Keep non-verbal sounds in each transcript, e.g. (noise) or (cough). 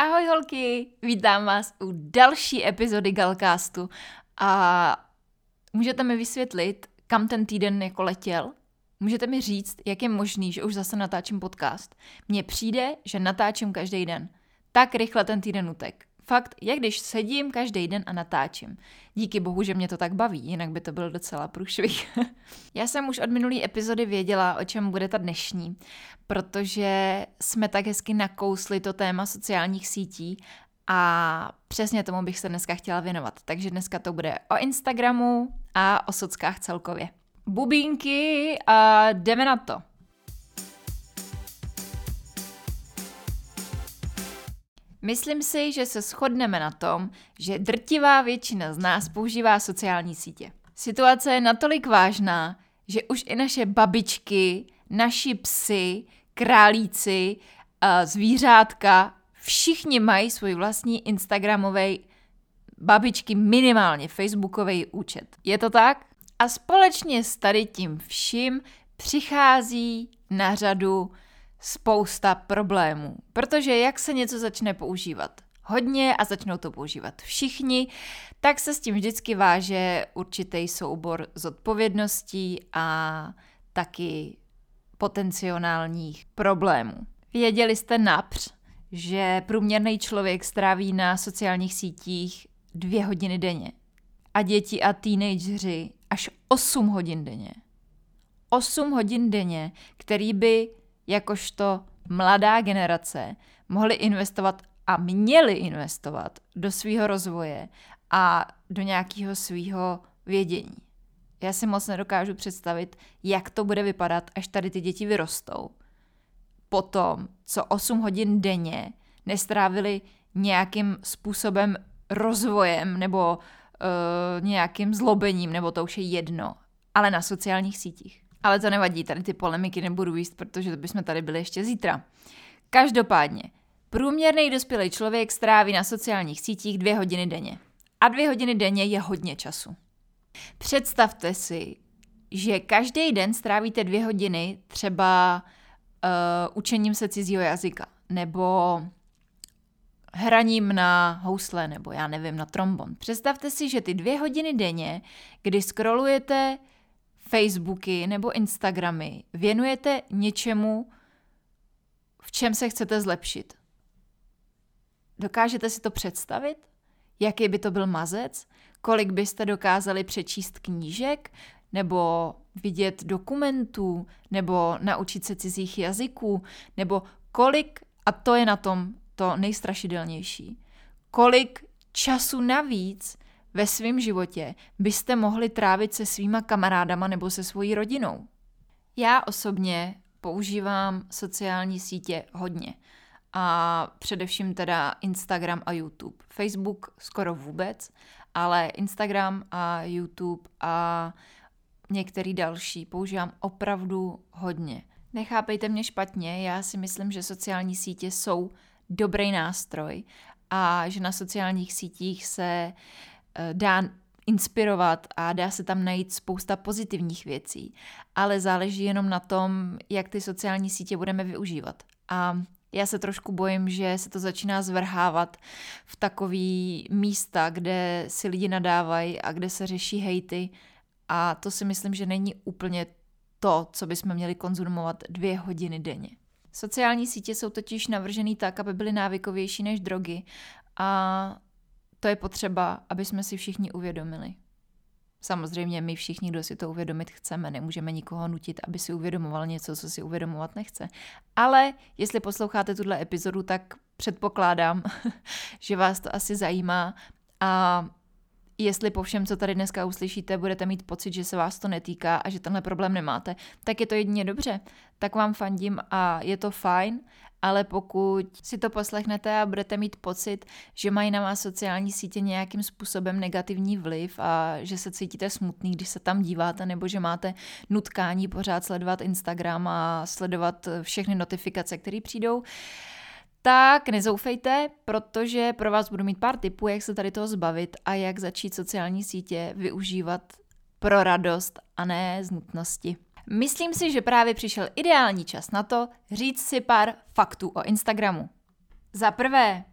Ahoj holky, vítám vás u další epizody Galcastu a můžete mi vysvětlit, kam ten týden jako letěl? Můžete mi říct, jak je možný, že už zase natáčím podcast? Mně přijde, že natáčím každý den. Tak rychle ten týden utek. Fakt, jak když sedím každý den a natáčím. Díky bohu, že mě to tak baví, jinak by to byl docela průšvih. (laughs) Já jsem už od minulý epizody věděla, o čem bude ta dnešní, protože jsme tak hezky nakousli to téma sociálních sítí a přesně tomu bych se dneska chtěla věnovat. Takže dneska to bude o Instagramu a o sockách celkově. Bubínky a jdeme na to. Myslím si, že se shodneme na tom, že drtivá většina z nás používá sociální sítě. Situace je natolik vážná, že už i naše babičky, naši psy, králíci, zvířátka, všichni mají svůj vlastní Instagramový, babičky minimálně Facebookový účet. Je to tak? A společně s tady tím vším přichází na řadu spousta problémů. Protože jak se něco začne používat hodně a začnou to používat všichni, tak se s tím vždycky váže určitý soubor zodpovědností a taky potenciálních problémů. Věděli jste např, že průměrný člověk stráví na sociálních sítích dvě hodiny denně a děti a teenageři až 8 hodin denně. 8 hodin denně, který by jakožto mladá generace mohli investovat a měli investovat do svého rozvoje a do nějakého svého vědění. Já si moc nedokážu představit, jak to bude vypadat, až tady ty děti vyrostou. Potom, co 8 hodin denně nestrávili nějakým způsobem rozvojem nebo uh, nějakým zlobením, nebo to už je jedno, ale na sociálních sítích. Ale to nevadí, tady ty polemiky nebudu jíst, protože to bychom tady byli ještě zítra. Každopádně, průměrný dospělý člověk stráví na sociálních sítích dvě hodiny denně. A dvě hodiny denně je hodně času. Představte si, že každý den strávíte dvě hodiny třeba uh, učením se cizího jazyka, nebo hraním na housle, nebo já nevím, na trombon. Představte si, že ty dvě hodiny denně, kdy scrollujete Facebooky nebo Instagramy věnujete něčemu, v čem se chcete zlepšit. Dokážete si to představit? Jaký by to byl mazec? Kolik byste dokázali přečíst knížek? Nebo vidět dokumentů? Nebo naučit se cizích jazyků? Nebo kolik, a to je na tom to nejstrašidelnější, kolik času navíc ve svém životě byste mohli trávit se svýma kamarádama nebo se svojí rodinou. Já osobně používám sociální sítě hodně a především teda Instagram a YouTube. Facebook skoro vůbec, ale Instagram a YouTube a některý další používám opravdu hodně. Nechápejte mě špatně, já si myslím, že sociální sítě jsou dobrý nástroj a že na sociálních sítích se dá inspirovat a dá se tam najít spousta pozitivních věcí, ale záleží jenom na tom, jak ty sociální sítě budeme využívat. A já se trošku bojím, že se to začíná zvrhávat v takový místa, kde si lidi nadávají a kde se řeší hejty a to si myslím, že není úplně to, co bychom měli konzumovat dvě hodiny denně. Sociální sítě jsou totiž navržený tak, aby byly návykovější než drogy a to je potřeba, aby jsme si všichni uvědomili. Samozřejmě my všichni, kdo si to uvědomit chceme, nemůžeme nikoho nutit, aby si uvědomoval něco, co si uvědomovat nechce. Ale jestli posloucháte tuhle epizodu, tak předpokládám, (laughs) že vás to asi zajímá a jestli po všem, co tady dneska uslyšíte, budete mít pocit, že se vás to netýká a že tenhle problém nemáte, tak je to jedině dobře. Tak vám fandím a je to fajn, ale pokud si to poslechnete a budete mít pocit, že mají na vás sociální sítě nějakým způsobem negativní vliv a že se cítíte smutný, když se tam díváte, nebo že máte nutkání pořád sledovat Instagram a sledovat všechny notifikace, které přijdou, tak nezoufejte, protože pro vás budu mít pár tipů, jak se tady toho zbavit a jak začít sociální sítě využívat pro radost a ne z nutnosti. Myslím si, že právě přišel ideální čas na to říct si pár faktů o Instagramu. Za prvé,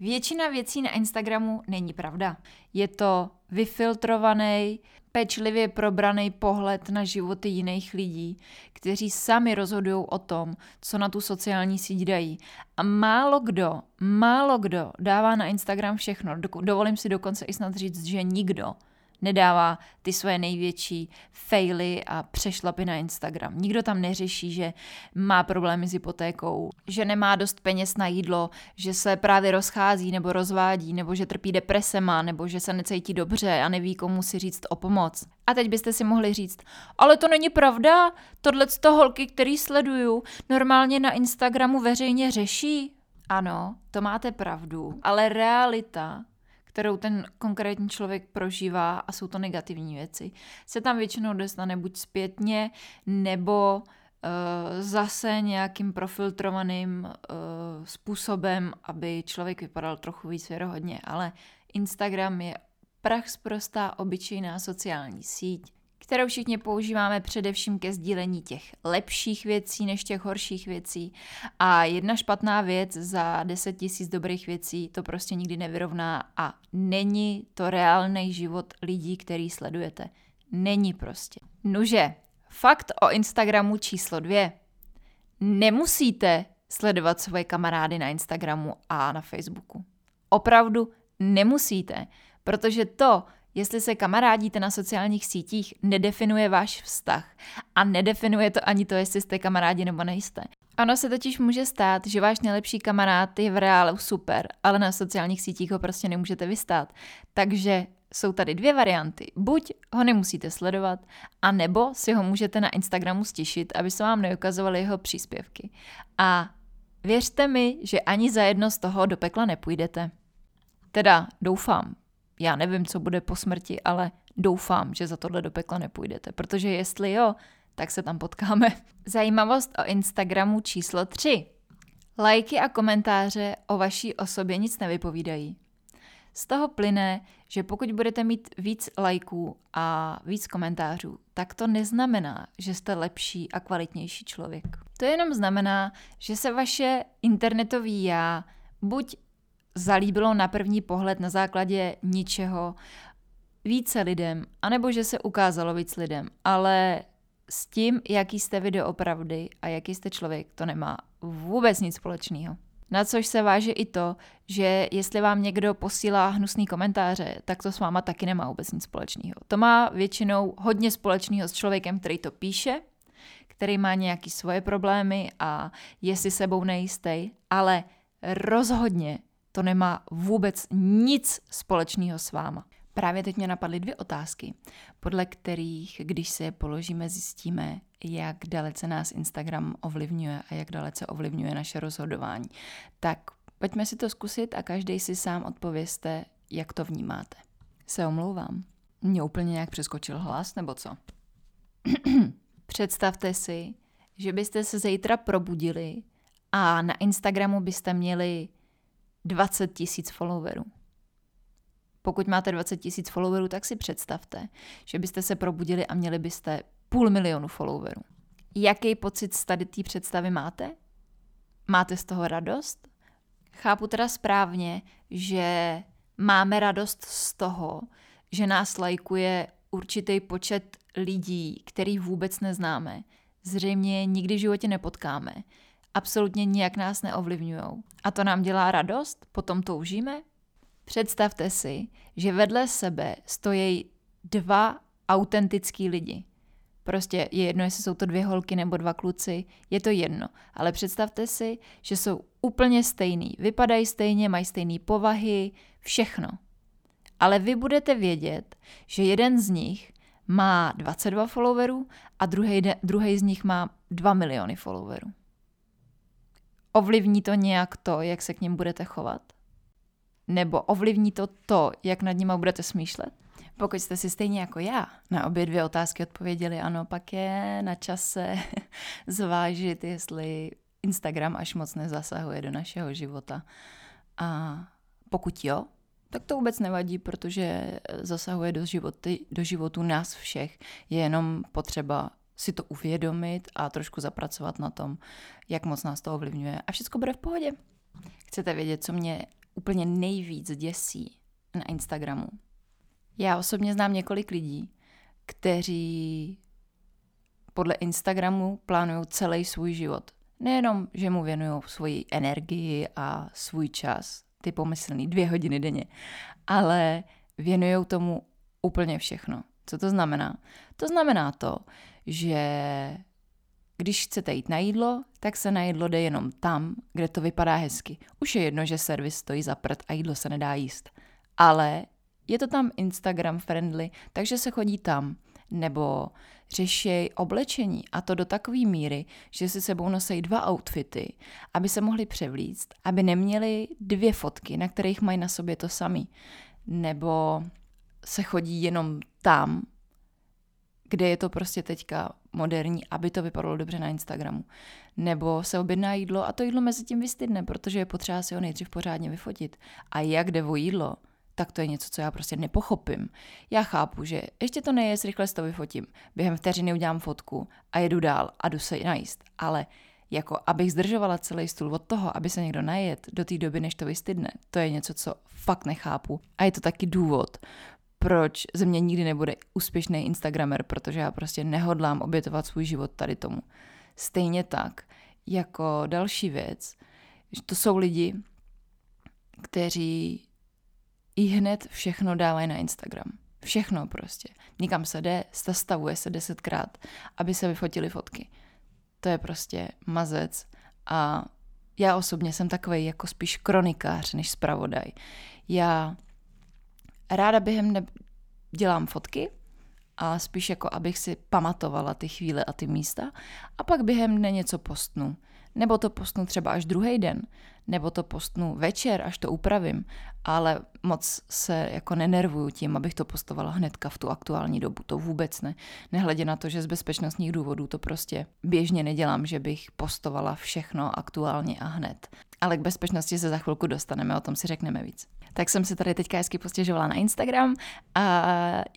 většina věcí na Instagramu není pravda. Je to vyfiltrovaný, pečlivě probraný pohled na životy jiných lidí, kteří sami rozhodují o tom, co na tu sociální síť dají. A málo kdo, málo kdo dává na Instagram všechno. Dovolím si dokonce i snad říct, že nikdo nedává ty svoje největší faily a přešlapy na Instagram. Nikdo tam neřeší, že má problémy s hypotékou, že nemá dost peněz na jídlo, že se právě rozchází nebo rozvádí, nebo že trpí depresema, nebo že se necítí dobře a neví, komu si říct o pomoc. A teď byste si mohli říct, ale to není pravda, tohle to holky, který sleduju, normálně na Instagramu veřejně řeší. Ano, to máte pravdu, ale realita kterou ten konkrétní člověk prožívá a jsou to negativní věci, se tam většinou dostane buď zpětně, nebo uh, zase nějakým profiltrovaným uh, způsobem, aby člověk vypadal trochu víc věrohodně. Ale Instagram je prach zprostá obyčejná sociální síť, kterou všichni používáme především ke sdílení těch lepších věcí než těch horších věcí. A jedna špatná věc za 10 tisíc dobrých věcí to prostě nikdy nevyrovná a není to reálný život lidí, který sledujete. Není prostě. Nuže, fakt o Instagramu číslo dvě. Nemusíte sledovat svoje kamarády na Instagramu a na Facebooku. Opravdu nemusíte, protože to, Jestli se kamarádíte na sociálních sítích, nedefinuje váš vztah a nedefinuje to ani to, jestli jste kamarádi nebo nejste. Ano se totiž může stát, že váš nejlepší kamarád je v reálu super, ale na sociálních sítích ho prostě nemůžete vystát. Takže jsou tady dvě varianty. Buď ho nemusíte sledovat, a nebo si ho můžete na Instagramu stišit, aby se vám neukazovaly jeho příspěvky. A věřte mi, že ani za jedno z toho do pekla nepůjdete. Teda doufám, já nevím, co bude po smrti, ale doufám, že za tohle do pekla nepůjdete, protože jestli jo, tak se tam potkáme. (laughs) Zajímavost o Instagramu číslo 3. Lajky a komentáře o vaší osobě nic nevypovídají. Z toho plyne, že pokud budete mít víc lajků a víc komentářů, tak to neznamená, že jste lepší a kvalitnější člověk. To jenom znamená, že se vaše internetový já buď zalíbilo na první pohled na základě ničeho více lidem, anebo že se ukázalo víc lidem, ale s tím, jaký jste video opravdy a jaký jste člověk, to nemá vůbec nic společného. Na což se váže i to, že jestli vám někdo posílá hnusný komentáře, tak to s váma taky nemá vůbec nic společného. To má většinou hodně společného s člověkem, který to píše, který má nějaké svoje problémy a je si sebou nejistý, ale rozhodně to nemá vůbec nic společného s váma. Právě teď mě napadly dvě otázky, podle kterých, když se je položíme, zjistíme, jak dalece nás Instagram ovlivňuje a jak dalece ovlivňuje naše rozhodování. Tak pojďme si to zkusit a každý si sám odpověste, jak to vnímáte. Se omlouvám. Mě úplně nějak přeskočil hlas, nebo co? (clears throat) Představte si, že byste se zítra probudili a na Instagramu byste měli 20 tisíc followerů. Pokud máte 20 tisíc followerů, tak si představte, že byste se probudili a měli byste půl milionu followerů. Jaký pocit z tady té představy máte? Máte z toho radost? Chápu teda správně, že máme radost z toho, že nás lajkuje určitý počet lidí, který vůbec neznáme. Zřejmě nikdy v životě nepotkáme absolutně nijak nás neovlivňují. A to nám dělá radost? Potom toužíme? Představte si, že vedle sebe stojí dva autentický lidi. Prostě je jedno, jestli jsou to dvě holky nebo dva kluci, je to jedno. Ale představte si, že jsou úplně stejný, vypadají stejně, mají stejné povahy, všechno. ale vy budete vědět, že jeden z nich má 22 followerů a druhý, z nich má 2 miliony followerů. Ovlivní to nějak to, jak se k ním budete chovat? Nebo ovlivní to to, jak nad nima budete smýšlet? Pokud jste si stejně jako já na obě dvě otázky odpověděli ano, pak je na čase (laughs) zvážit, jestli Instagram až moc nezasahuje do našeho života. A pokud jo, tak to vůbec nevadí, protože zasahuje do, životy, do životu nás všech. Je jenom potřeba si to uvědomit a trošku zapracovat na tom, jak moc nás to ovlivňuje. A všechno bude v pohodě. Chcete vědět, co mě úplně nejvíc děsí na Instagramu? Já osobně znám několik lidí, kteří podle Instagramu plánují celý svůj život. Nejenom, že mu věnují svoji energii a svůj čas, ty pomyslný dvě hodiny denně, ale věnují tomu úplně všechno. Co to znamená? To znamená to, že když chcete jít na jídlo, tak se na jídlo jde jenom tam, kde to vypadá hezky. Už je jedno, že servis stojí za prd a jídlo se nedá jíst. Ale je to tam Instagram friendly, takže se chodí tam. Nebo řeší oblečení a to do takové míry, že si sebou nosí dva outfity, aby se mohli převlíct, aby neměli dvě fotky, na kterých mají na sobě to samý. Nebo se chodí jenom tam, kde je to prostě teďka moderní, aby to vypadalo dobře na Instagramu. Nebo se objedná jídlo a to jídlo mezi tím vystydne, protože je potřeba si ho nejdřív pořádně vyfotit. A jak jde o jídlo, tak to je něco, co já prostě nepochopím. Já chápu, že ještě to neje, rychle to vyfotím, během vteřiny udělám fotku a jedu dál a jdu se najíst. Ale jako abych zdržovala celý stůl od toho, aby se někdo najet do té doby, než to vystydne, to je něco, co fakt nechápu. A je to taky důvod, proč ze mě nikdy nebude úspěšný Instagramer, protože já prostě nehodlám obětovat svůj život tady tomu. Stejně tak, jako další věc, to jsou lidi, kteří i hned všechno dávají na Instagram. Všechno prostě. Nikam se jde, zastavuje se desetkrát, aby se vyfotili fotky. To je prostě mazec a já osobně jsem takový jako spíš kronikář než zpravodaj. Já ráda během dne dělám fotky a spíš jako abych si pamatovala ty chvíle a ty místa a pak během dne něco postnu. Nebo to postnu třeba až druhý den, nebo to postnu večer, až to upravím, ale moc se jako nenervuju tím, abych to postovala hnedka v tu aktuální dobu, to vůbec ne. Nehledě na to, že z bezpečnostních důvodů to prostě běžně nedělám, že bych postovala všechno aktuálně a hned. Ale k bezpečnosti se za chvilku dostaneme, o tom si řekneme víc. Tak jsem se tady teďka hezky postěžovala na Instagram a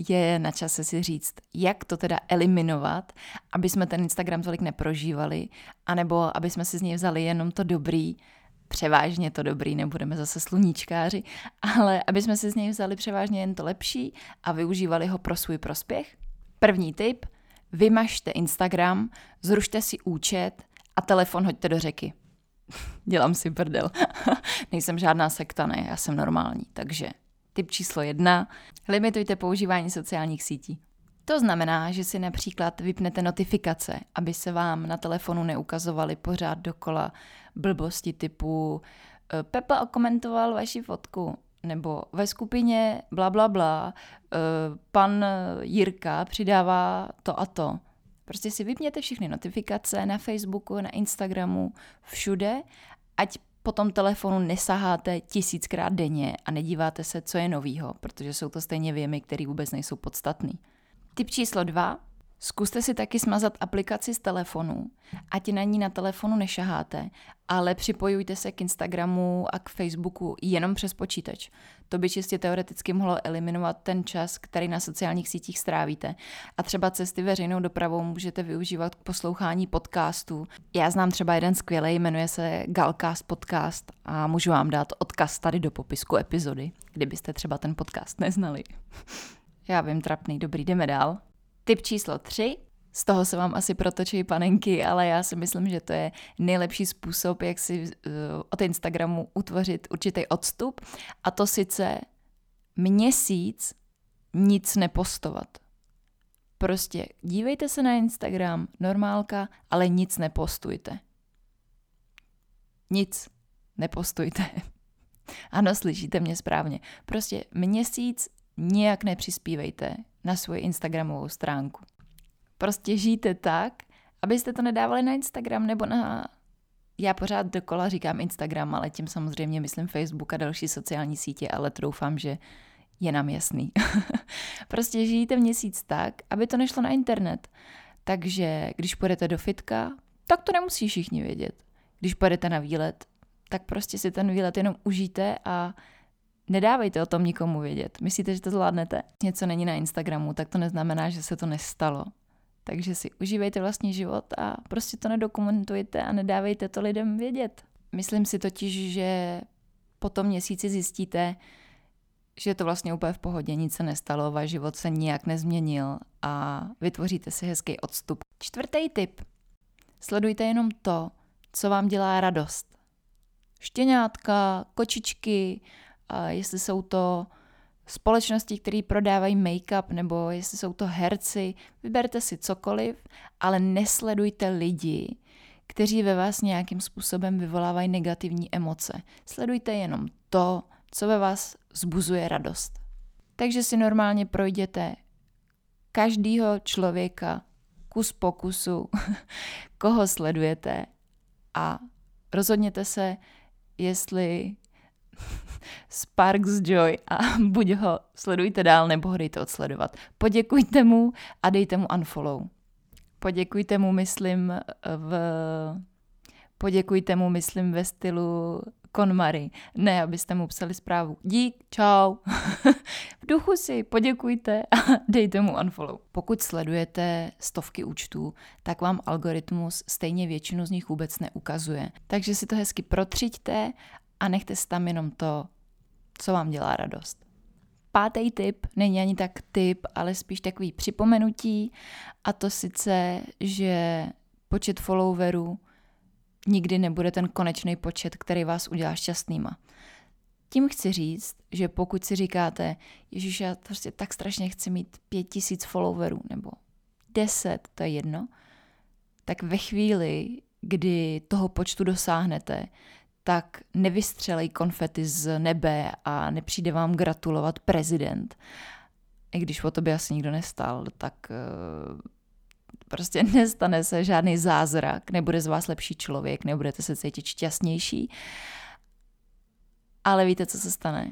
je na čase si říct, jak to teda eliminovat, aby jsme ten Instagram tolik neprožívali, anebo aby jsme si z něj vzali jenom to dobrý, převážně to dobrý, nebudeme zase sluníčkáři, ale aby jsme si z něj vzali převážně jen to lepší a využívali ho pro svůj prospěch. První tip, vymažte Instagram, zrušte si účet a telefon hoďte do řeky. (laughs) Dělám si prdel. (laughs) Nejsem žádná sekta, ne, já jsem normální. Takže tip číslo jedna, limitujte používání sociálních sítí. To znamená, že si například vypnete notifikace, aby se vám na telefonu neukazovaly pořád dokola blbosti typu eh, Pepa okomentoval vaši fotku, nebo ve skupině bla bla bla, eh, pan Jirka přidává to a to. Prostě si vypněte všechny notifikace na Facebooku, na Instagramu, všude, ať po tom telefonu nesaháte tisíckrát denně a nedíváte se, co je novýho, protože jsou to stejně věmy, které vůbec nejsou podstatný. Tip číslo dva. Zkuste si taky smazat aplikaci z telefonu, ať na ní na telefonu nešaháte, ale připojujte se k Instagramu a k Facebooku jenom přes počítač. To by čistě teoreticky mohlo eliminovat ten čas, který na sociálních sítích strávíte. A třeba cesty veřejnou dopravou můžete využívat k poslouchání podcastů. Já znám třeba jeden skvělý, jmenuje se Galcast Podcast a můžu vám dát odkaz tady do popisku epizody, kdybyste třeba ten podcast neznali. (laughs) Já vím, trapný, dobrý, jdeme dál. Tip číslo 3. Z toho se vám asi protočí panenky, ale já si myslím, že to je nejlepší způsob, jak si uh, od Instagramu utvořit určitý odstup. A to sice měsíc nic nepostovat. Prostě dívejte se na Instagram, normálka, ale nic nepostujte. Nic nepostujte. (laughs) Ano, slyšíte mě správně. Prostě měsíc nijak nepřispívejte na svoji Instagramovou stránku. Prostě žijte tak, abyste to nedávali na Instagram nebo na... Já pořád dokola říkám Instagram, ale tím samozřejmě myslím Facebook a další sociální sítě, ale doufám, že je nám jasný. (laughs) prostě žijte měsíc tak, aby to nešlo na internet. Takže když půjdete do fitka, tak to nemusí všichni vědět. Když půjdete na výlet, tak prostě si ten výlet jenom užijte a nedávejte o tom nikomu vědět. Myslíte, že to zvládnete? Něco není na Instagramu, tak to neznamená, že se to nestalo. Takže si užívejte vlastní život a prostě to nedokumentujte a nedávejte to lidem vědět. Myslím si totiž, že po tom měsíci zjistíte, že je to vlastně úplně v pohodě, nic se nestalo, váš život se nijak nezměnil a vytvoříte si hezký odstup. Čtvrtý tip. Sledujte jenom to, co vám dělá radost. Štěňátka, kočičky, jestli jsou to společnosti, které prodávají make-up, nebo jestli jsou to herci, vyberte si cokoliv, ale nesledujte lidi, kteří ve vás nějakým způsobem vyvolávají negativní emoce. Sledujte jenom to, co ve vás zbuzuje radost. Takže si normálně projděte každýho člověka kus po kusu, (laughs) koho sledujete a rozhodněte se, jestli Sparks Joy a (laughs) buď ho sledujte dál, nebo ho dejte odsledovat. Poděkujte mu a dejte mu unfollow. Poděkujte mu, myslím, v... Poděkujte mu, myslím, ve stylu KonMari. Ne, abyste mu psali zprávu. Dík, čau. (laughs) v duchu si poděkujte a (laughs) dejte mu unfollow. Pokud sledujete stovky účtů, tak vám algoritmus stejně většinu z nich vůbec neukazuje. Takže si to hezky protřiďte a nechte si tam jenom to, co vám dělá radost. Pátý tip není ani tak tip, ale spíš takový připomenutí a to sice, že počet followerů nikdy nebude ten konečný počet, který vás udělá šťastnýma. Tím chci říct, že pokud si říkáte, Ježíš, já prostě tak strašně chci mít pět tisíc followerů nebo deset, to je jedno, tak ve chvíli, kdy toho počtu dosáhnete, tak nevystřelej konfety z nebe a nepřijde vám gratulovat prezident. I když o tobě asi nikdo nestal, tak uh, prostě nestane se žádný zázrak, nebude z vás lepší člověk, nebudete se cítit šťastnější. Ale víte, co se stane?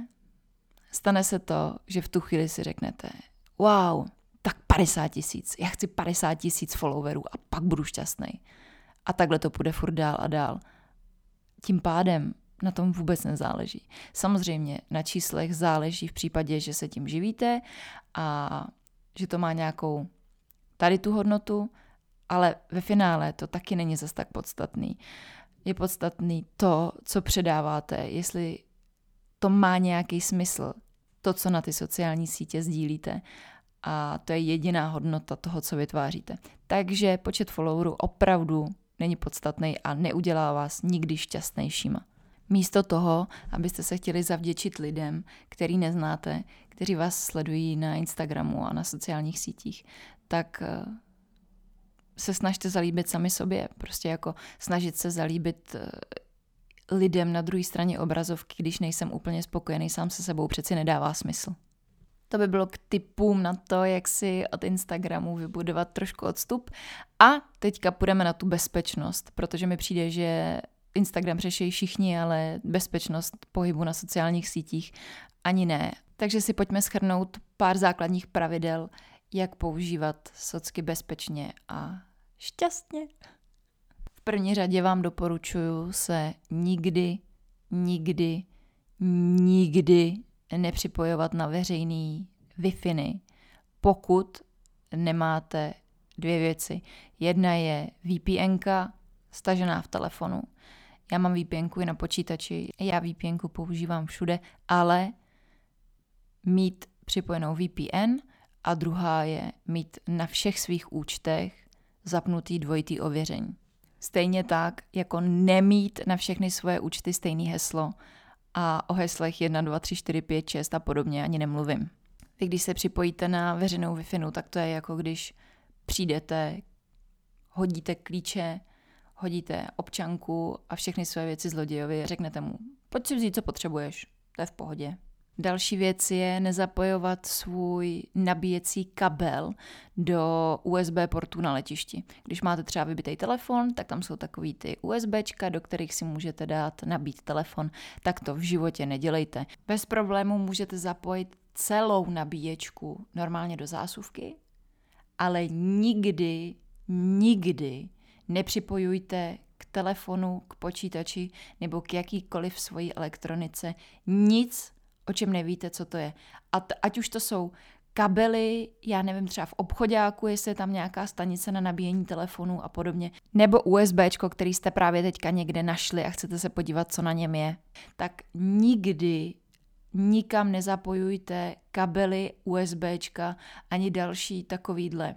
Stane se to, že v tu chvíli si řeknete, wow, tak 50 tisíc, já chci 50 tisíc followerů a pak budu šťastný. A takhle to půjde furt dál a dál tím pádem na tom vůbec nezáleží. Samozřejmě na číslech záleží v případě, že se tím živíte a že to má nějakou tady tu hodnotu, ale ve finále to taky není zas tak podstatný. Je podstatný to, co předáváte, jestli to má nějaký smysl, to, co na ty sociální sítě sdílíte. A to je jediná hodnota toho, co vytváříte. Takže počet followerů opravdu není podstatný a neudělá vás nikdy šťastnějšíma. Místo toho, abyste se chtěli zavděčit lidem, který neznáte, kteří vás sledují na Instagramu a na sociálních sítích, tak eh, se snažte zalíbit sami sobě. Prostě jako snažit se zalíbit eh, lidem na druhé straně obrazovky, když nejsem úplně spokojený sám se sebou, přeci nedává smysl. To by bylo k typům na to, jak si od Instagramu vybudovat trošku odstup. A teďka půjdeme na tu bezpečnost, protože mi přijde, že Instagram řeší všichni, ale bezpečnost pohybu na sociálních sítích ani ne. Takže si pojďme schrnout pár základních pravidel, jak používat socky bezpečně a šťastně. V první řadě vám doporučuji se nikdy, nikdy, nikdy nepřipojovat na veřejný wi pokud nemáte dvě věci. Jedna je VPN stažená v telefonu. Já mám VPN i na počítači, já VPN používám všude, ale mít připojenou VPN a druhá je mít na všech svých účtech zapnutý dvojitý ověření. Stejně tak, jako nemít na všechny svoje účty stejný heslo a o heslech 1, 2, 3, 4, 5, 6 a podobně ani nemluvím. Vy když se připojíte na veřejnou wi tak to je jako když přijdete, hodíte klíče, hodíte občanku a všechny své věci zlodějovi, řeknete mu, pojď si vzít, co potřebuješ. to je v pohodě. Další věc je nezapojovat svůj nabíjecí kabel do USB portu na letišti. Když máte třeba vybitý telefon, tak tam jsou takový ty USBčka, do kterých si můžete dát nabít telefon. Tak to v životě nedělejte. Bez problému můžete zapojit celou nabíječku normálně do zásuvky, ale nikdy, nikdy nepřipojujte k telefonu, k počítači nebo k jakýkoliv svojí elektronice nic, o čem nevíte, co to je. A t- ať už to jsou kabely, já nevím, třeba v obchodáku, jestli je tam nějaká stanice na nabíjení telefonu a podobně, nebo USB, který jste právě teďka někde našli a chcete se podívat, co na něm je, tak nikdy nikam nezapojujte kabely USB ani další takovýhle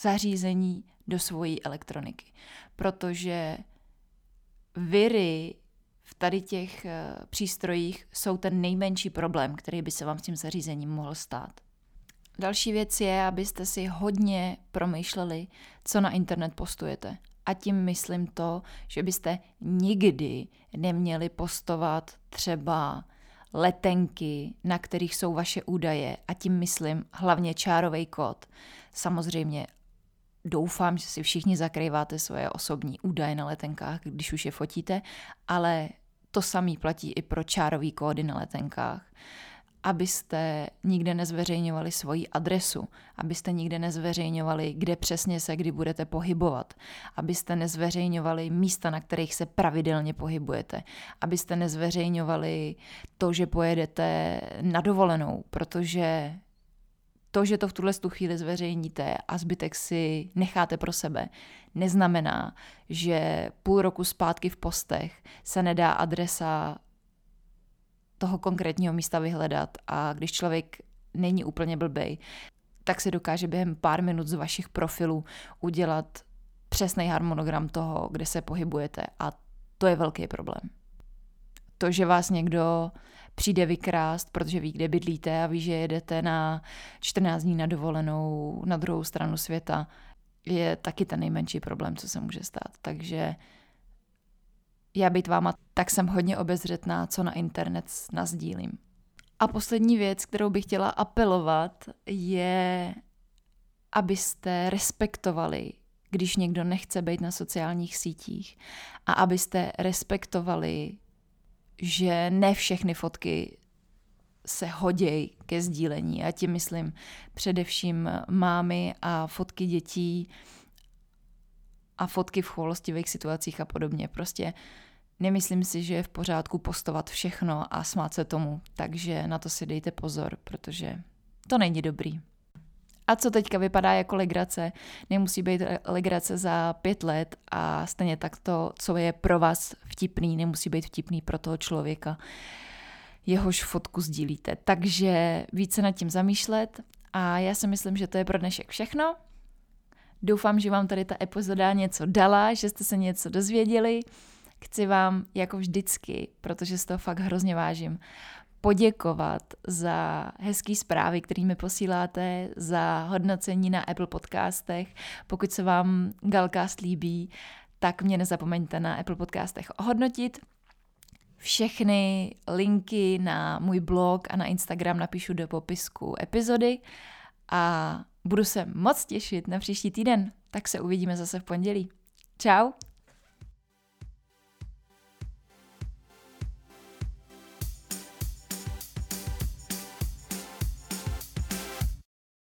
zařízení do svojí elektroniky. Protože viry tady těch eh, přístrojích jsou ten nejmenší problém, který by se vám s tím zařízením mohl stát. Další věc je, abyste si hodně promýšleli, co na internet postujete. A tím myslím to, že byste nikdy neměli postovat třeba letenky, na kterých jsou vaše údaje a tím myslím hlavně čárový kód. Samozřejmě doufám, že si všichni zakrýváte svoje osobní údaje na letenkách, když už je fotíte, ale to samý platí i pro čárový kódy na letenkách. Abyste nikde nezveřejňovali svoji adresu, abyste nikde nezveřejňovali, kde přesně se kdy budete pohybovat, abyste nezveřejňovali místa, na kterých se pravidelně pohybujete, abyste nezveřejňovali to, že pojedete na dovolenou, protože to, že to v tuhle chvíli zveřejníte a zbytek si necháte pro sebe, neznamená, že půl roku zpátky v postech se nedá adresa toho konkrétního místa vyhledat a když člověk není úplně blbej, tak si dokáže během pár minut z vašich profilů udělat přesný harmonogram toho, kde se pohybujete a to je velký problém. To, že vás někdo přijde vykrást, protože ví, kde bydlíte a ví, že jedete na 14 dní na dovolenou na druhou stranu světa, je taky ten nejmenší problém, co se může stát. Takže já být váma, tak jsem hodně obezřetná, co na internet nazdílím. A poslední věc, kterou bych chtěla apelovat, je, abyste respektovali, když někdo nechce být na sociálních sítích a abyste respektovali že ne všechny fotky se hodějí ke sdílení. A tím myslím především mámy a fotky dětí a fotky v choulostivých situacích a podobně. Prostě nemyslím si, že je v pořádku postovat všechno a smát se tomu. Takže na to si dejte pozor, protože to není dobrý. A co teďka vypadá jako legrace, nemusí být legrace za pět let a stejně tak to, co je pro vás vtipný, nemusí být vtipný pro toho člověka, jehož fotku sdílíte. Takže více nad tím zamýšlet a já si myslím, že to je pro dnešek všechno. Doufám, že vám tady ta epizoda něco dala, že jste se něco dozvěděli. Chci vám, jako vždycky, protože z toho fakt hrozně vážím, poděkovat za hezký zprávy, které mi posíláte, za hodnocení na Apple podcastech. Pokud se vám Galcast líbí, tak mě nezapomeňte na Apple podcastech ohodnotit. Všechny linky na můj blog a na Instagram napíšu do popisku epizody a budu se moc těšit na příští týden. Tak se uvidíme zase v pondělí. Ciao.